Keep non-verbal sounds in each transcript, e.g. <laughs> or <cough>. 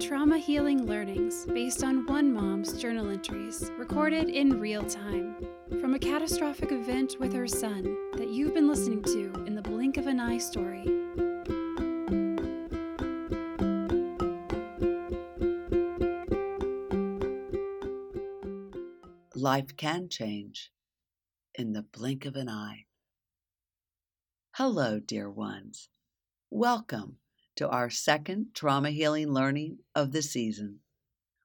trauma healing learnings based on one mom's journal entries recorded in real time from a catastrophic event with her son that you've been listening to in the blink of an eye story. Life can change in the blink of an eye. Hello, dear ones. Welcome to our second trauma healing learning of the season.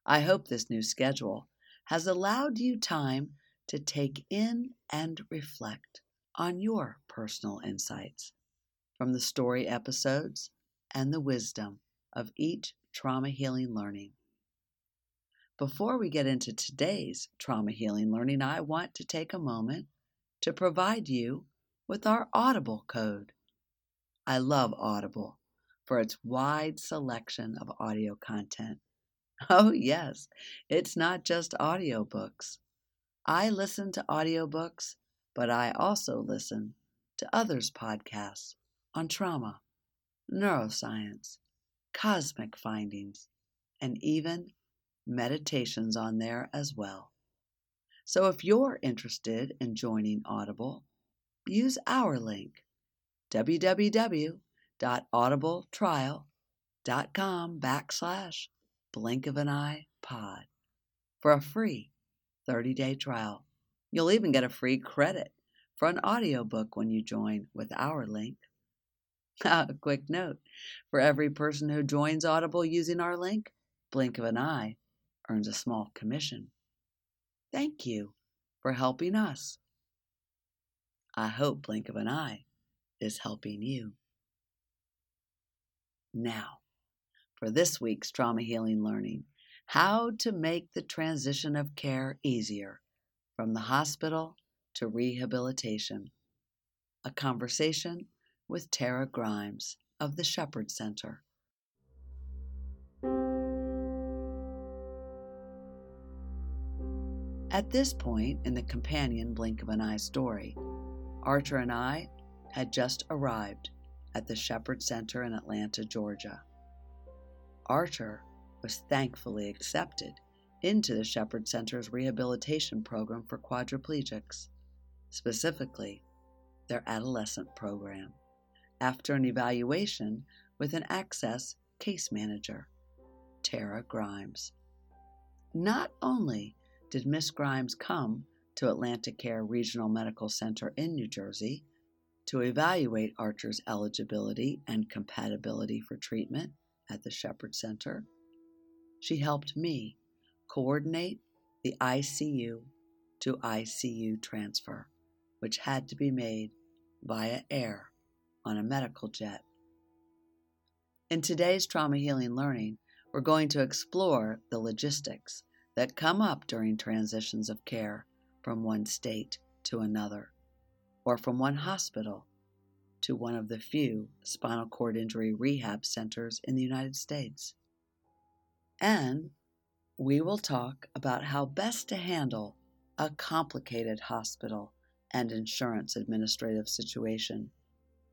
I hope this new schedule has allowed you time to take in and reflect on your personal insights from the story episodes and the wisdom of each trauma healing learning. Before we get into today's trauma healing learning, I want to take a moment to provide you with our Audible code. I love Audible for its wide selection of audio content. <laughs> Oh, yes, it's not just audiobooks. I listen to audiobooks, but I also listen to others' podcasts on trauma, neuroscience, cosmic findings, and even meditations on there as well. So if you're interested in joining Audible, use our link www.audibletrial.com backslash blink of an eye pod for a free 30 day trial. You'll even get a free credit for an audiobook when you join with our link. <laughs> A quick note for every person who joins Audible using our link, Blink of an Eye earns a small commission. Thank you for helping us. I hope Blink of an Eye is helping you. Now, for this week's trauma healing learning how to make the transition of care easier from the hospital to rehabilitation. A conversation with Tara Grimes of the Shepherd Center. At this point in the companion Blink of an Eye story, Archer and I had just arrived at the Shepherd Center in Atlanta, Georgia. Archer was thankfully accepted into the Shepherd Center's rehabilitation program for quadriplegics, specifically their adolescent program, after an evaluation with an access case manager, Tara Grimes. Not only did Miss Grimes come to AtlantiCare Regional Medical Center in New Jersey to evaluate Archer's eligibility and compatibility for treatment at the Shepherd Center. She helped me coordinate the ICU to ICU transfer, which had to be made via air on a medical jet. In today's trauma healing learning, we're going to explore the logistics that come up during transitions of care from one state to another, or from one hospital to one of the few spinal cord injury rehab centers in the United States. And we will talk about how best to handle a complicated hospital and insurance administrative situation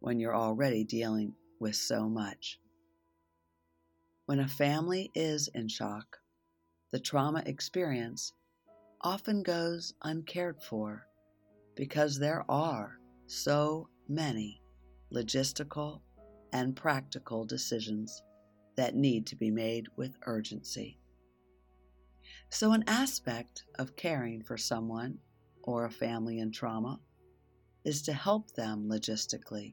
when you're already dealing with so much. When a family is in shock, the trauma experience often goes uncared for because there are so many logistical and practical decisions that need to be made with urgency. So, an aspect of caring for someone or a family in trauma is to help them logistically,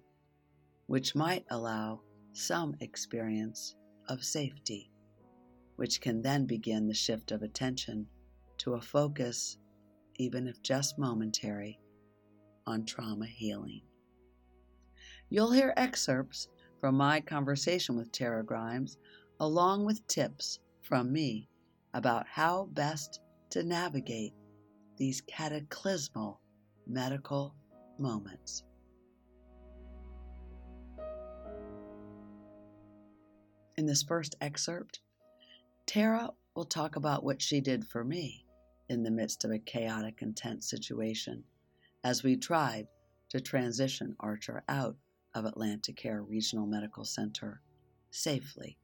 which might allow some experience of safety which can then begin the shift of attention to a focus, even if just momentary, on trauma healing. You'll hear excerpts from my conversation with Tara Grimes, along with tips from me about how best to navigate these cataclysmal medical moments. In this first excerpt, Tara will talk about what she did for me in the midst of a chaotic intense situation as we tried to transition Archer out of AtlantiCare Regional Medical Center safely.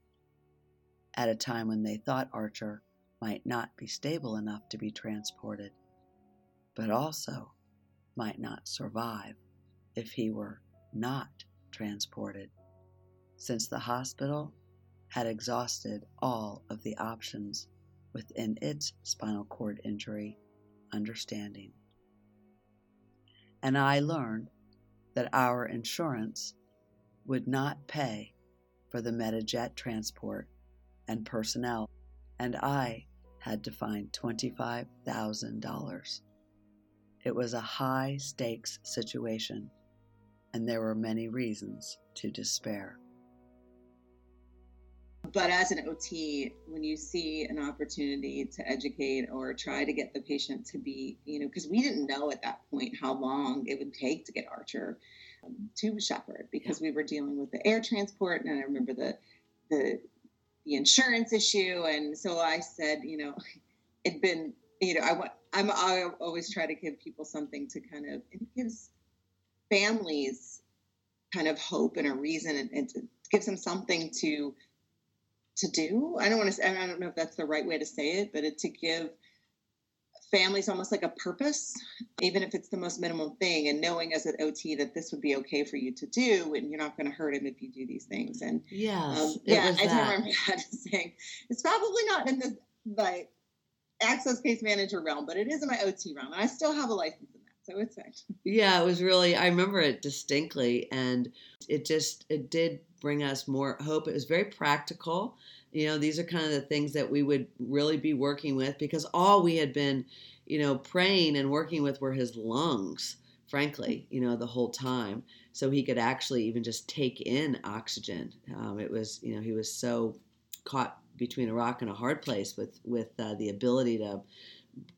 at a time when they thought Archer might not be stable enough to be transported, but also might not survive if he were not transported, since the hospital had exhausted all of the options within its spinal cord injury understanding. And I learned that our insurance would not pay for the Medijet transport and personnel, and I had to find $25,000. It was a high stakes situation, and there were many reasons to despair. But as an OT, when you see an opportunity to educate or try to get the patient to be, you know, because we didn't know at that point how long it would take to get Archer um, to Shepherd because yeah. we were dealing with the air transport, and I remember the the the insurance issue, and so I said, you know, <laughs> it'd been, you know, I want, I'm I always try to give people something to kind of it gives families kind of hope and a reason, and, and to gives them something to to do. I don't want to say, I don't know if that's the right way to say it, but it, to give families almost like a purpose, even if it's the most minimal thing, and knowing as an OT that this would be okay for you to do, and you're not going to hurt him if you do these things. And yes, um, yeah, I that. remember <laughs> that saying it's probably not in the my access case manager realm, but it is in my OT realm, and I still have a license in that. So it's fine. Yeah, it was really. I remember it distinctly, and it just it did bring us more hope. It was very practical. You know, these are kind of the things that we would really be working with because all we had been, you know, praying and working with were his lungs, frankly, you know, the whole time. So he could actually even just take in oxygen. Um, it was, you know, he was so caught between a rock and a hard place with with uh, the ability to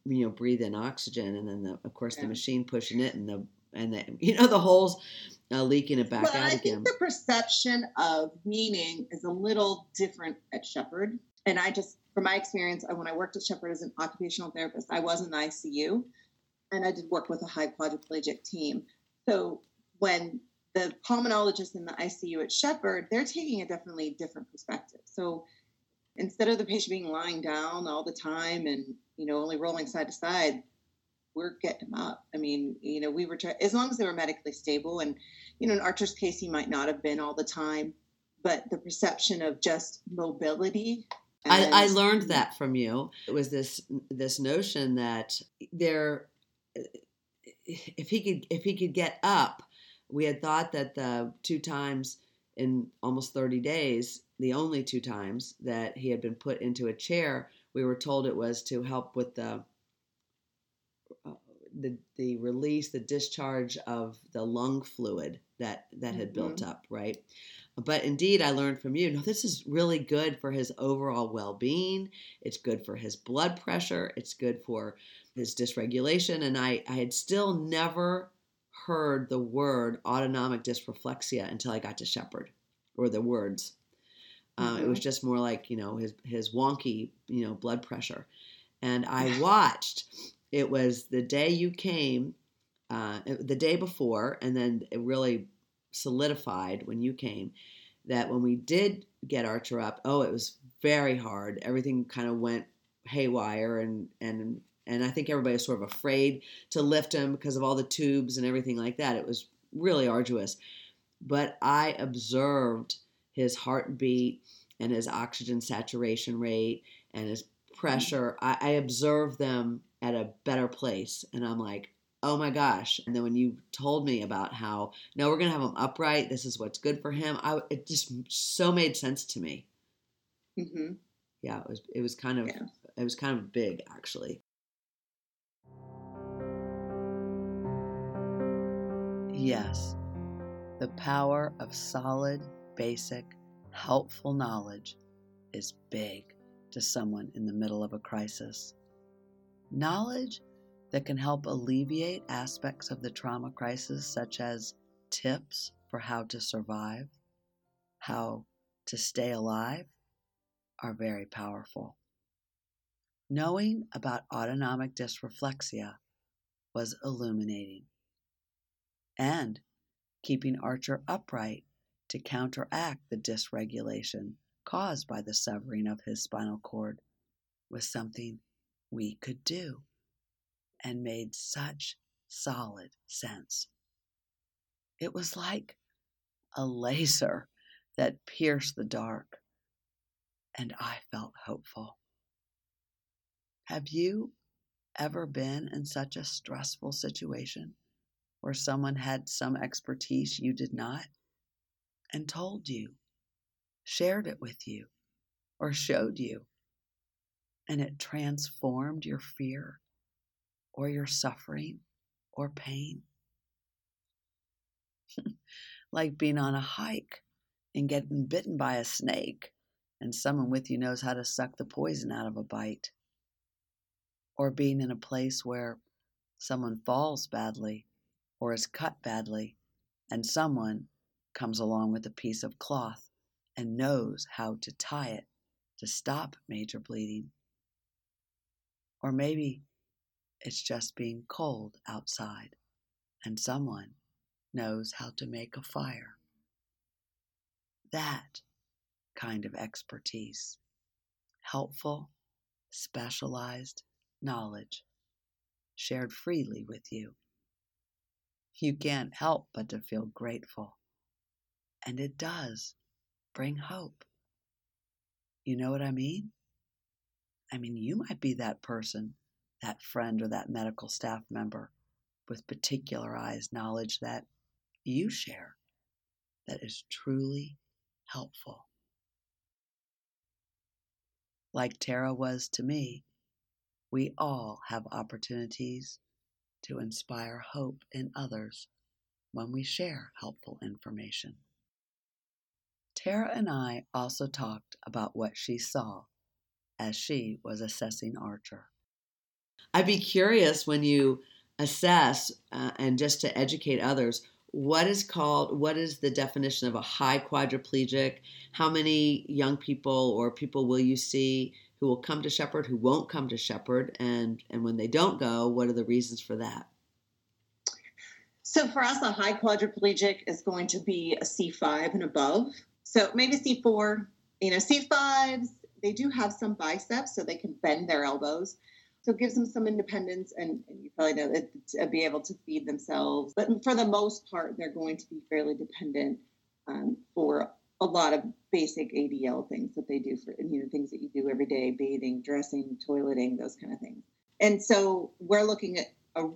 you know breathe in oxygen and then the, of course yeah. the machine pushing it and the and the <laughs> you know the holes uh, leaking it back but out I again. think the perception of meaning is a little different at Shepherd. And I just, from my experience, when I worked at Shepherd as an occupational therapist, I was in the ICU and I did work with a high quadriplegic team. So when the pulmonologist in the ICU at Shepherd, they're taking a definitely different perspective. So instead of the patient being lying down all the time and you know only rolling side to side, we're getting them up. I mean, you know, we were trying as long as they were medically stable, and you know, in Archer's case, he might not have been all the time, but the perception of just mobility. I, I learned that from you. It was this this notion that there, if he could if he could get up, we had thought that the two times in almost 30 days, the only two times that he had been put into a chair, we were told it was to help with the the the release, the discharge of the lung fluid that that had mm-hmm. built up, right? But indeed, I learned from you. No, this is really good for his overall well-being. It's good for his blood pressure. It's good for his dysregulation. And I, I had still never heard the word autonomic dysreflexia until I got to Shepherd, or the words. mm-hmm. It was just more like you know his his wonky you know blood pressure, and I <laughs> watched it was the day you came, uh, the day before, and then it really solidified when you came that when we did get Archer up, oh, it was very hard. Everything kind of went haywire, and and and I think everybody was sort of afraid to lift him because of all the tubes and everything like that. It was really arduous, but I observed his heartbeat and his oxygen saturation rate and his pressure. I, I observed them at a better place. And I'm like, oh my gosh. And then when you told me about how, no, we're going to have him upright, this is what's good for him, I, it just so made sense to me. Mm-hmm. Yeah, it was, it was kind of, yeah. it was kind of big actually. Yes, the power of solid, basic, helpful knowledge is big to someone in the middle of a crisis. Knowledge that can help alleviate aspects of the trauma crisis, such as tips for how to survive, how to stay alive, are very powerful. Knowing about autonomic dysreflexia was illuminating. And keeping Archer upright to counteract the dysregulation caused by the severing of his spinal cord was something we could do and made such solid sense. It was like a laser that pierced the dark, and I felt hopeful. Have you ever been in such a stressful situation where someone had some expertise you did not and told you, shared it with you, or showed you, and it transformed your fear or your suffering or pain? <laughs> like being on a hike and getting bitten by a snake, and someone with you knows how to suck the poison out of a bite. Or being in a place where someone falls badly or is cut badly, and someone comes along with a piece of cloth and knows how to tie it to stop major bleeding. Or maybe it's just being cold outside and someone knows how to make a fire. That kind of expertise, helpful, specialized knowledge shared freely with you. You can't help but to feel grateful. And it does bring hope. You know what I mean? I mean, you might be that person, that friend, or that medical staff member with particularized knowledge that you share that is truly helpful. Like Tara was to me, we all have opportunities to inspire hope in others when we share helpful information. Tara and I also talked about what she saw as she was assessing Archer. I'd be curious when you assess uh, and just to educate others what is called what is the definition of a high quadriplegic? How many young people or people will you see who will come to shepherd who won't come to shepherd and and when they don't go what are the reasons for that? So for us a high quadriplegic is going to be a c5 and above so maybe c4 you know c5s they do have some biceps so they can bend their elbows so it gives them some independence and, and you probably know it, to be able to feed themselves. But for the most part, they're going to be fairly dependent um, for a lot of basic ADL things that they do for you know things that you do every day, bathing, dressing, toileting, those kind of things. And so we're looking at a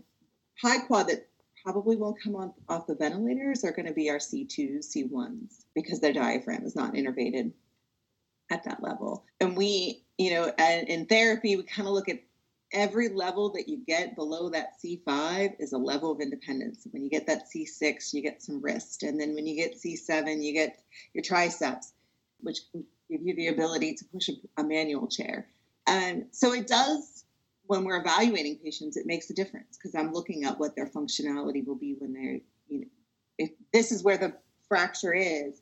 high quad that probably won't come on, off the ventilators are going to be our C2s, C1s because their diaphragm is not innervated at that level. And we, you know, in therapy, we kind of look at every level that you get below that C5 is a level of independence. When you get that C6, you get some wrist. And then when you get C7, you get your triceps, which give you the ability to push a, a manual chair. And so it does, when we're evaluating patients, it makes a difference because I'm looking at what their functionality will be when they're, you know, if this is where the fracture is,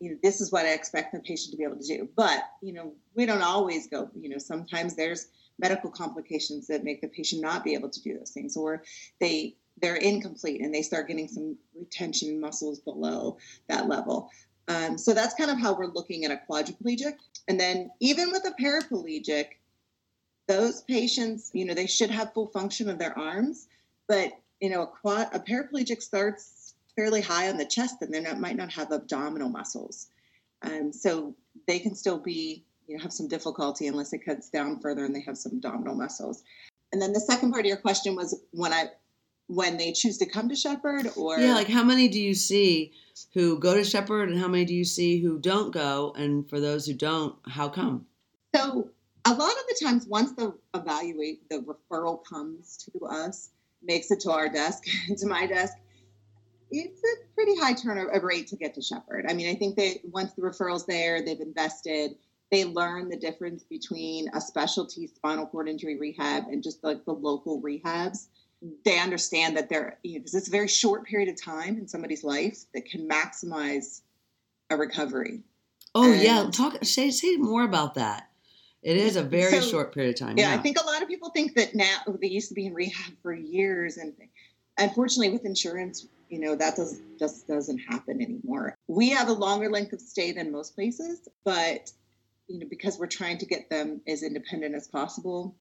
you know, this is what I expect the patient to be able to do. But, you know, we don't always go, you know, sometimes there's medical complications that make the patient not be able to do those things or they they're incomplete and they start getting some retention muscles below that level um, so that's kind of how we're looking at a quadriplegic and then even with a paraplegic those patients you know they should have full function of their arms but you know a quad a paraplegic starts fairly high on the chest and they might not have abdominal muscles um, so they can still be you know, have some difficulty unless it cuts down further and they have some abdominal muscles. And then the second part of your question was when I when they choose to come to Shepherd or Yeah, like how many do you see who go to Shepherd and how many do you see who don't go? And for those who don't, how come? So a lot of the times once the evaluate the referral comes to us, makes it to our desk, <laughs> to my desk, it's a pretty high turnover rate to get to Shepherd. I mean, I think that once the referral's there, they've invested, they learn the difference between a specialty spinal cord injury rehab and just like the local rehabs. They understand that they're, you know, because it's a very short period of time in somebody's life that can maximize a recovery. Oh and, yeah, talk say say more about that. It is a <laughs> very so, short period of time. Yeah, yeah, I think a lot of people think that now they used to be in rehab for years, and unfortunately, with insurance, you know that does just doesn't happen anymore we have a longer length of stay than most places but you know because we're trying to get them as independent as possible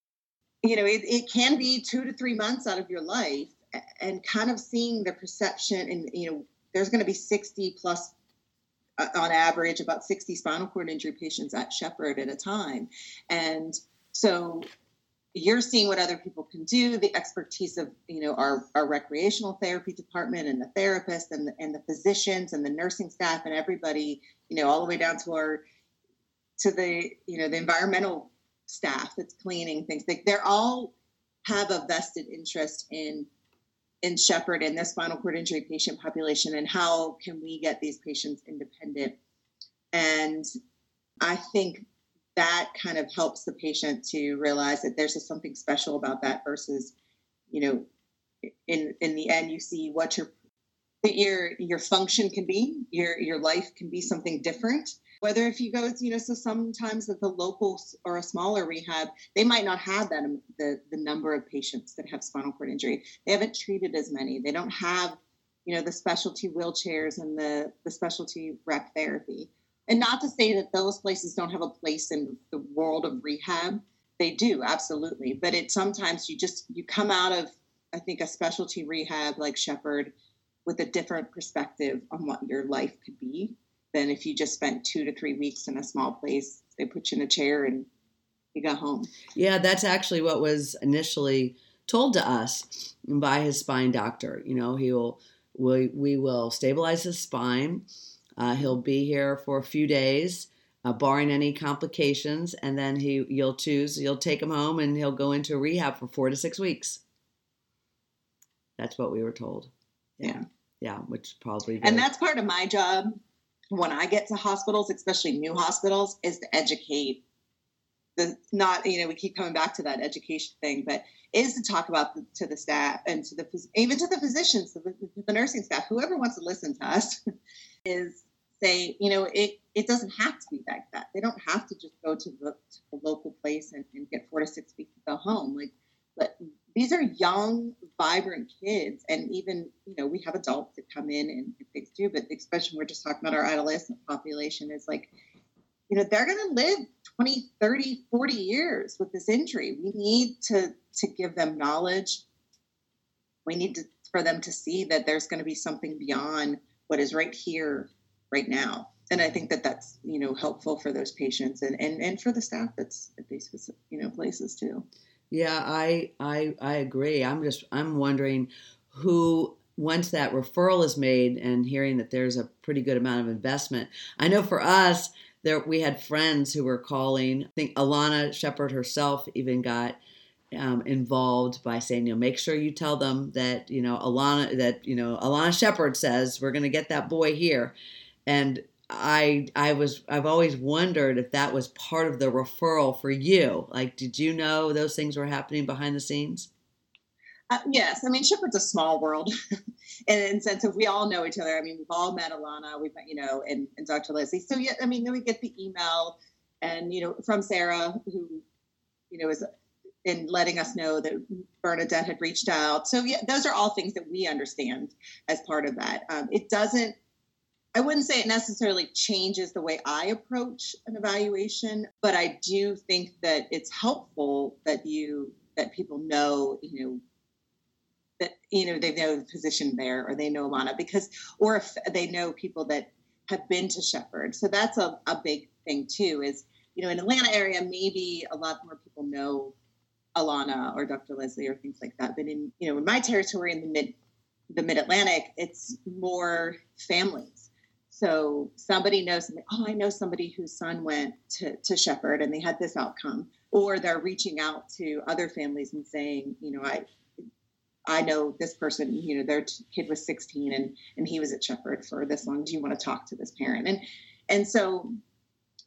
you know it, it can be two to three months out of your life and kind of seeing the perception and you know there's going to be 60 plus on average about 60 spinal cord injury patients at shepherd at a time. And so you're seeing what other people can do the expertise of you know our, our recreational therapy department and the therapists and the, and the physicians and the nursing staff and everybody you know all the way down to our to the you know the environmental staff that's cleaning things. They, they're all have a vested interest in in shepherd in this spinal cord injury patient population and how can we get these patients independent and i think that kind of helps the patient to realize that there's something special about that versus, you know, in in the end you see what your your your function can be, your your life can be something different. Whether if you go, you know, so sometimes at the local or a smaller rehab, they might not have that the the number of patients that have spinal cord injury. They haven't treated as many. They don't have, you know, the specialty wheelchairs and the the specialty rec therapy. And not to say that those places don't have a place in the world of rehab. They do, absolutely. But it sometimes you just you come out of I think a specialty rehab like Shepherd with a different perspective on what your life could be than if you just spent two to three weeks in a small place. They put you in a chair and you got home. Yeah, that's actually what was initially told to us by his spine doctor. You know, he will we, we will stabilize his spine uh, he'll be here for a few days, uh, barring any complications, and then he you'll choose you'll take him home and he'll go into rehab for four to six weeks. That's what we were told. Yeah, yeah, which probably and that's part of my job when I get to hospitals, especially new hospitals, is to educate the not you know we keep coming back to that education thing, but is to talk about the, to the staff and to the even to the physicians, the, the nursing staff, whoever wants to listen to us, <laughs> is say, you know, it, it doesn't have to be like that. They don't have to just go to the, to the local place and, and, get four to six weeks to go home. Like, but these are young, vibrant kids. And even, you know, we have adults that come in and, things too, but especially we're just talking about our adolescent population is like, you know, they're going to live 20, 30, 40 years with this injury. We need to, to give them knowledge. We need to, for them to see that there's going to be something beyond what is right here right now and i think that that's you know helpful for those patients and and, and for the staff that's at these you know places too yeah i i i agree. I'm just i'm wondering who once that referral is made and hearing that there's a pretty good amount of investment i know for us there we had friends who were calling. I think alana shepherd herself even got um, involved by saying, you know, make sure you tell them that, you know, Alana, that, you know, Alana Shepherd says we're going to get that boy here. And I I was I've always wondered if that was part of the referral for you. Like, did you know those things were happening behind the scenes? Uh, yes, I mean Shepherd's a small world, in, in sense of we all know each other. I mean, we've all met Alana, we've met you know, and, and Dr. Leslie. So yeah, I mean, then we get the email, and you know, from Sarah, who you know is in letting us know that Bernadette had reached out. So yeah, those are all things that we understand as part of that. Um, it doesn't I wouldn't say it necessarily changes the way I approach an evaluation, but I do think that it's helpful that you that people know, you know, that you know they know the position there or they know Alana because or if they know people that have been to Shepherd. So that's a, a big thing too, is you know, in Atlanta area, maybe a lot more people know Alana or Dr. Leslie or things like that. But in you know, in my territory in the mid the mid Atlantic, it's more families so somebody knows somebody, oh, I know somebody whose son went to, to Shepherd and they had this outcome. Or they're reaching out to other families and saying, you know, I I know this person, you know, their kid was 16 and and he was at Shepherd for this long. Do you want to talk to this parent? And and so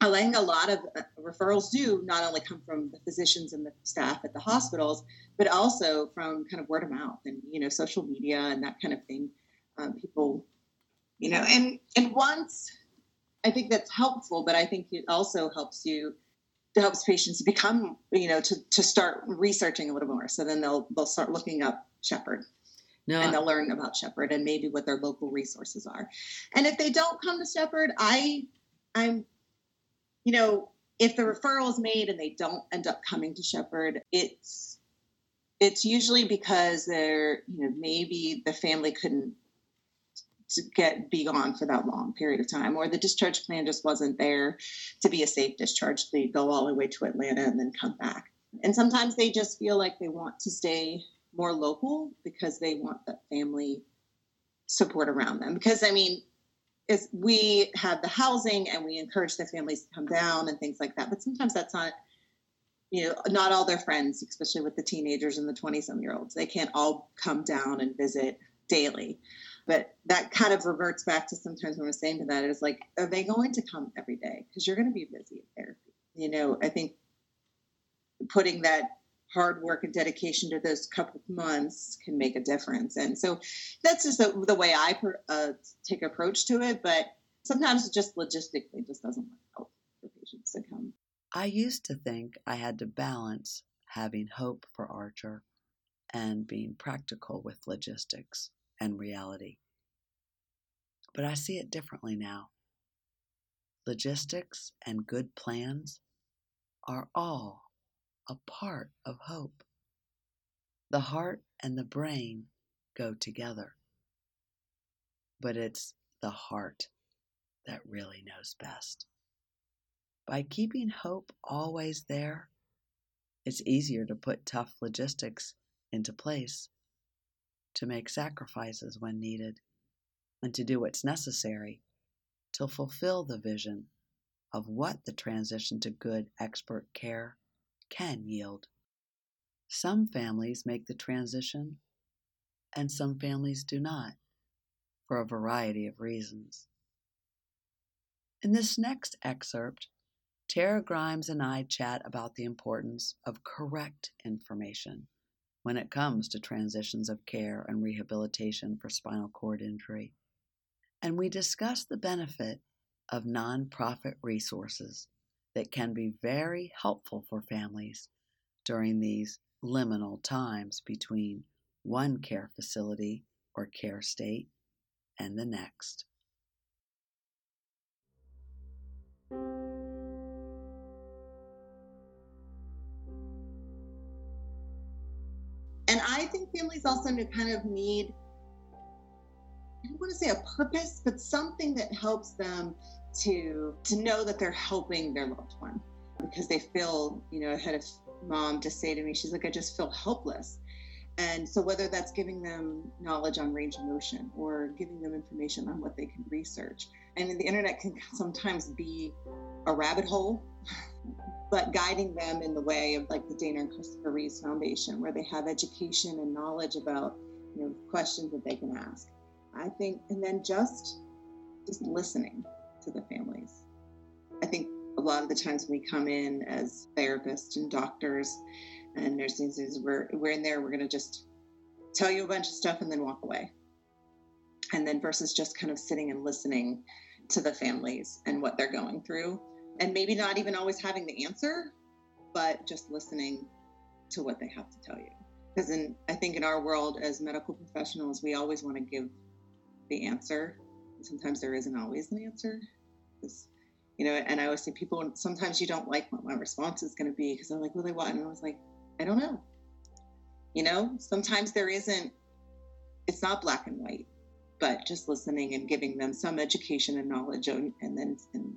think a lot of uh, referrals do not only come from the physicians and the staff at the hospitals, but also from kind of word of mouth and you know social media and that kind of thing. Um, people you know and and once i think that's helpful but i think it also helps you it helps patients become you know to, to start researching a little more so then they'll they'll start looking up shepherd No, and they'll learn about Shepherd and maybe what their local resources are. And if they don't come to Shepherd, I, I'm, you know, if the referral is made and they don't end up coming to Shepherd, it's it's usually because they're you know maybe the family couldn't get be gone for that long period of time or the discharge plan just wasn't there to be a safe discharge. They go all the way to atlanta and then come back. And sometimes they just feel like they want to stay more local because they want that family support around them. Because i mean is we have the housing and we encourage the families to come down and things like that but sometimes that's not you know not all their friends especially with the teenagers and the 20 some year olds they can't all come down and visit daily but that kind of reverts back to sometimes when I was saying to that is like, are they going to come every day? Because you're going to be busy at therapy. You know, I think putting that hard work and dedication to those couple of months can make a difference. And so that's just the, the way I per, uh, take approach to it. But sometimes it just logistically just doesn't work out for patients to come. I used to think I had to balance having hope for Archer and being practical with logistics and reality. But I see it differently now. Logistics and good plans are all a part of hope. The heart and the brain go together. But it's the heart that really knows best. By keeping hope always there, it's easier to put tough logistics into place, to make sacrifices when needed, and to do what's necessary to fulfill the vision of what the transition to good expert care can yield. Some families make the transition, and some families do not, for a variety of reasons. In this next excerpt, Tara Grimes and I chat about the importance of correct information when it comes to transitions of care and rehabilitation for spinal cord injury. And we discuss the benefit of nonprofit resources that can be very helpful for families during these liminal times between one care facility or care state and the next. I think families also kind of need, I don't want to say a purpose, but something that helps them to to know that they're helping their loved one because they feel, you know, I had a mom just say to me, she's like, I just feel helpless. And so whether that's giving them knowledge on range of motion or giving them information on what they can research. And the internet can sometimes be a rabbit hole, <laughs> but guiding them in the way of like the Dana and Christopher Reeves Foundation, where they have education and knowledge about, you know, questions that they can ask. I think, and then just just listening to the families. I think a lot of the times we come in as therapists and doctors and nursing is we're we're in there, we're gonna just tell you a bunch of stuff and then walk away. And then versus just kind of sitting and listening to the families and what they're going through. And maybe not even always having the answer, but just listening to what they have to tell you. Because in I think in our world as medical professionals, we always want to give the answer sometimes there isn't always an answer. You know, and I always say people sometimes you don't like what my response is going to be because I'm like, they what? And I was like, I don't know. You know, sometimes there isn't. It's not black and white, but just listening and giving them some education and knowledge, and, and then and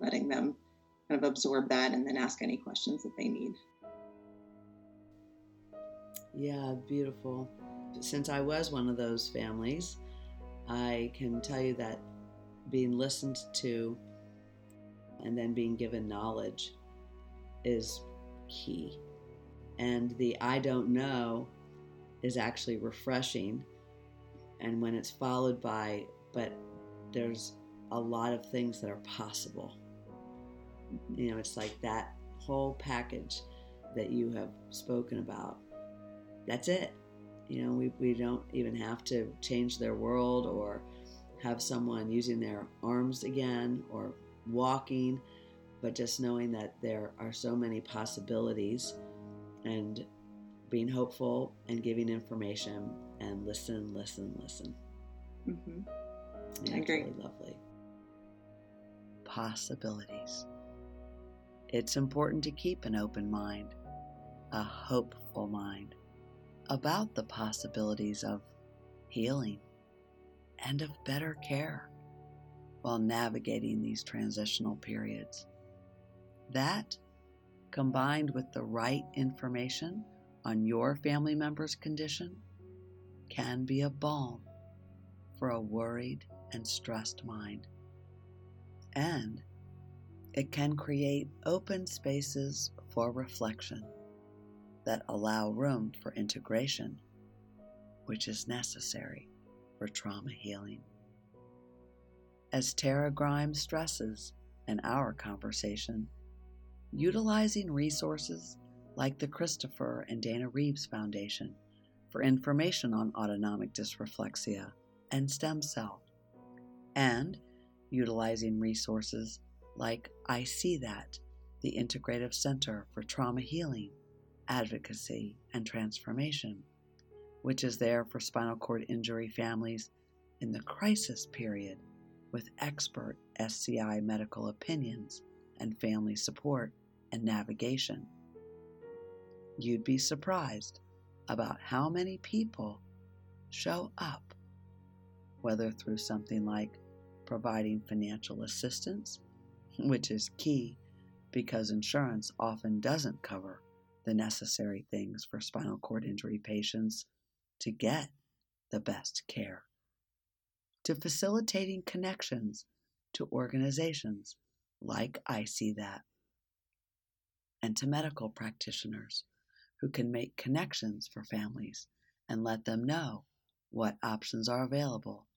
letting them kind of absorb that, and then ask any questions that they need. Yeah, beautiful. Since I was one of those families, I can tell you that being listened to and then being given knowledge is key. And the I don't know is actually refreshing. And when it's followed by, but there's a lot of things that are possible. You know, it's like that whole package that you have spoken about. That's it. You know, we, we don't even have to change their world or have someone using their arms again or walking, but just knowing that there are so many possibilities and being hopeful and giving information and listen, listen, listen. Mm-hmm. Yeah, I agree. really lovely. Possibilities. It's important to keep an open mind, a hopeful mind, about the possibilities of healing and of better care while navigating these transitional periods. That, combined with the right information on your family member's condition, can be a balm for a worried and stressed mind. And it can create open spaces for reflection that allow room for integration, which is necessary for trauma healing. As Tara Grimes stresses in our conversation, utilizing resources like the Christopher and Dana Reeves Foundation for information on autonomic dysreflexia and stem cell, and utilizing resources like I See That, the Integrative Center for Trauma Healing, Advocacy, and Transformation, which is there for spinal cord injury families in the crisis period with expert SCI medical opinions and family support and navigation. You'd be surprised about how many people show up, whether through something like providing financial assistance, which is key because insurance often doesn't cover the necessary things for spinal cord injury patients to get the best care, to facilitating connections to organizations like I See That, and to medical practitioners who can make connections for families and let them know what options are available.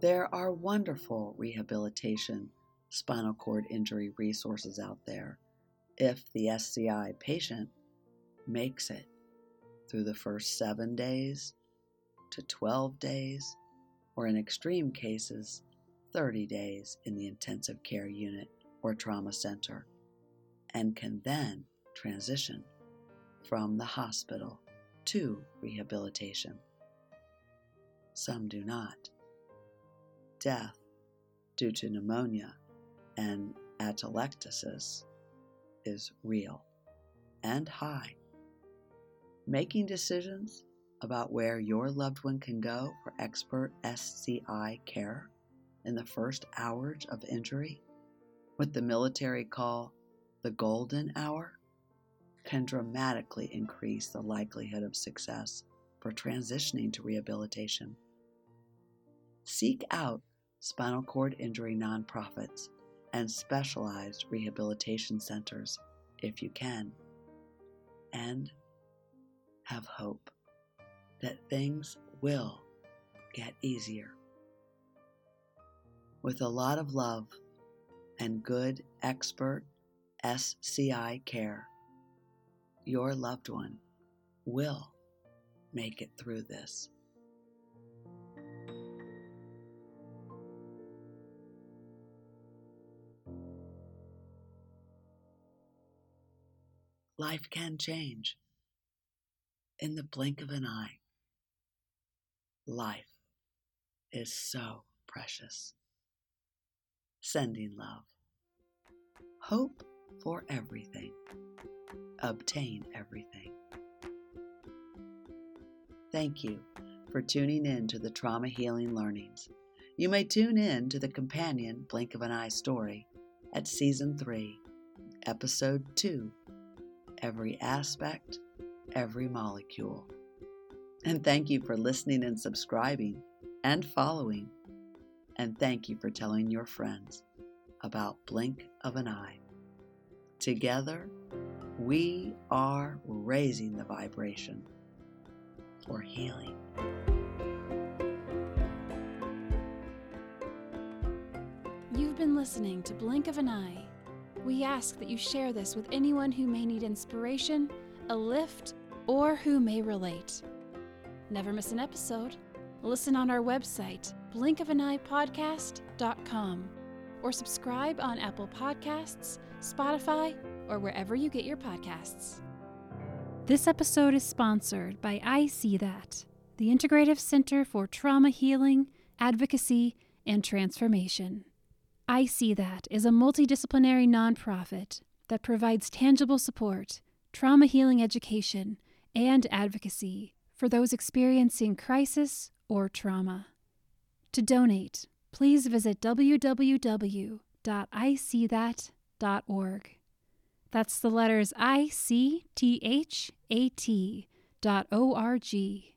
There are wonderful rehabilitation spinal cord injury resources out there if the SCI patient makes it through the first seven days to 12 days, or in extreme cases, 30 days in the intensive care unit or trauma center, and can then transition from the hospital to rehabilitation. Some do not. Death due to pneumonia and atelectasis is real and high. Making decisions about where your loved one can go for expert SCI care in the first hours of injury, what the military call the golden hour, can dramatically increase the likelihood of success for transitioning to rehabilitation. Seek out spinal cord injury nonprofits and specialized rehabilitation centers if you can, and have hope that things will get easier. With a lot of love and good expert SCI care, your loved one will make it through this. Life can change in the blink of an eye. Life is so precious. Sending love. Hope for everything. Obtain everything. Thank you for tuning in to the Trauma Healing Learnings. You may tune in to the companion Blink of an Eye story at Season 3, Episode 2 Every Aspect, Every Molecule. And thank you for listening and subscribing and following. And thank you for telling your friends about Blink of an Eye. Together, we are raising the vibration for healing. You've been listening to Blink of an Eye. We ask that you share this with anyone who may need inspiration, a lift, or who may relate. Never miss an episode. Listen on our website, blinkofaneyepodcast.com, or subscribe on Apple Podcasts, Spotify, or wherever you get your podcasts. This episode is sponsored by I See That, the Integrative Center for Trauma Healing, Advocacy, and Transformation. I See That is a multidisciplinary nonprofit that provides tangible support, trauma healing education, and advocacy for those experiencing crisis or trauma. To donate, please visit www.icthat.org. That's the letters I C T H A T dot O R G.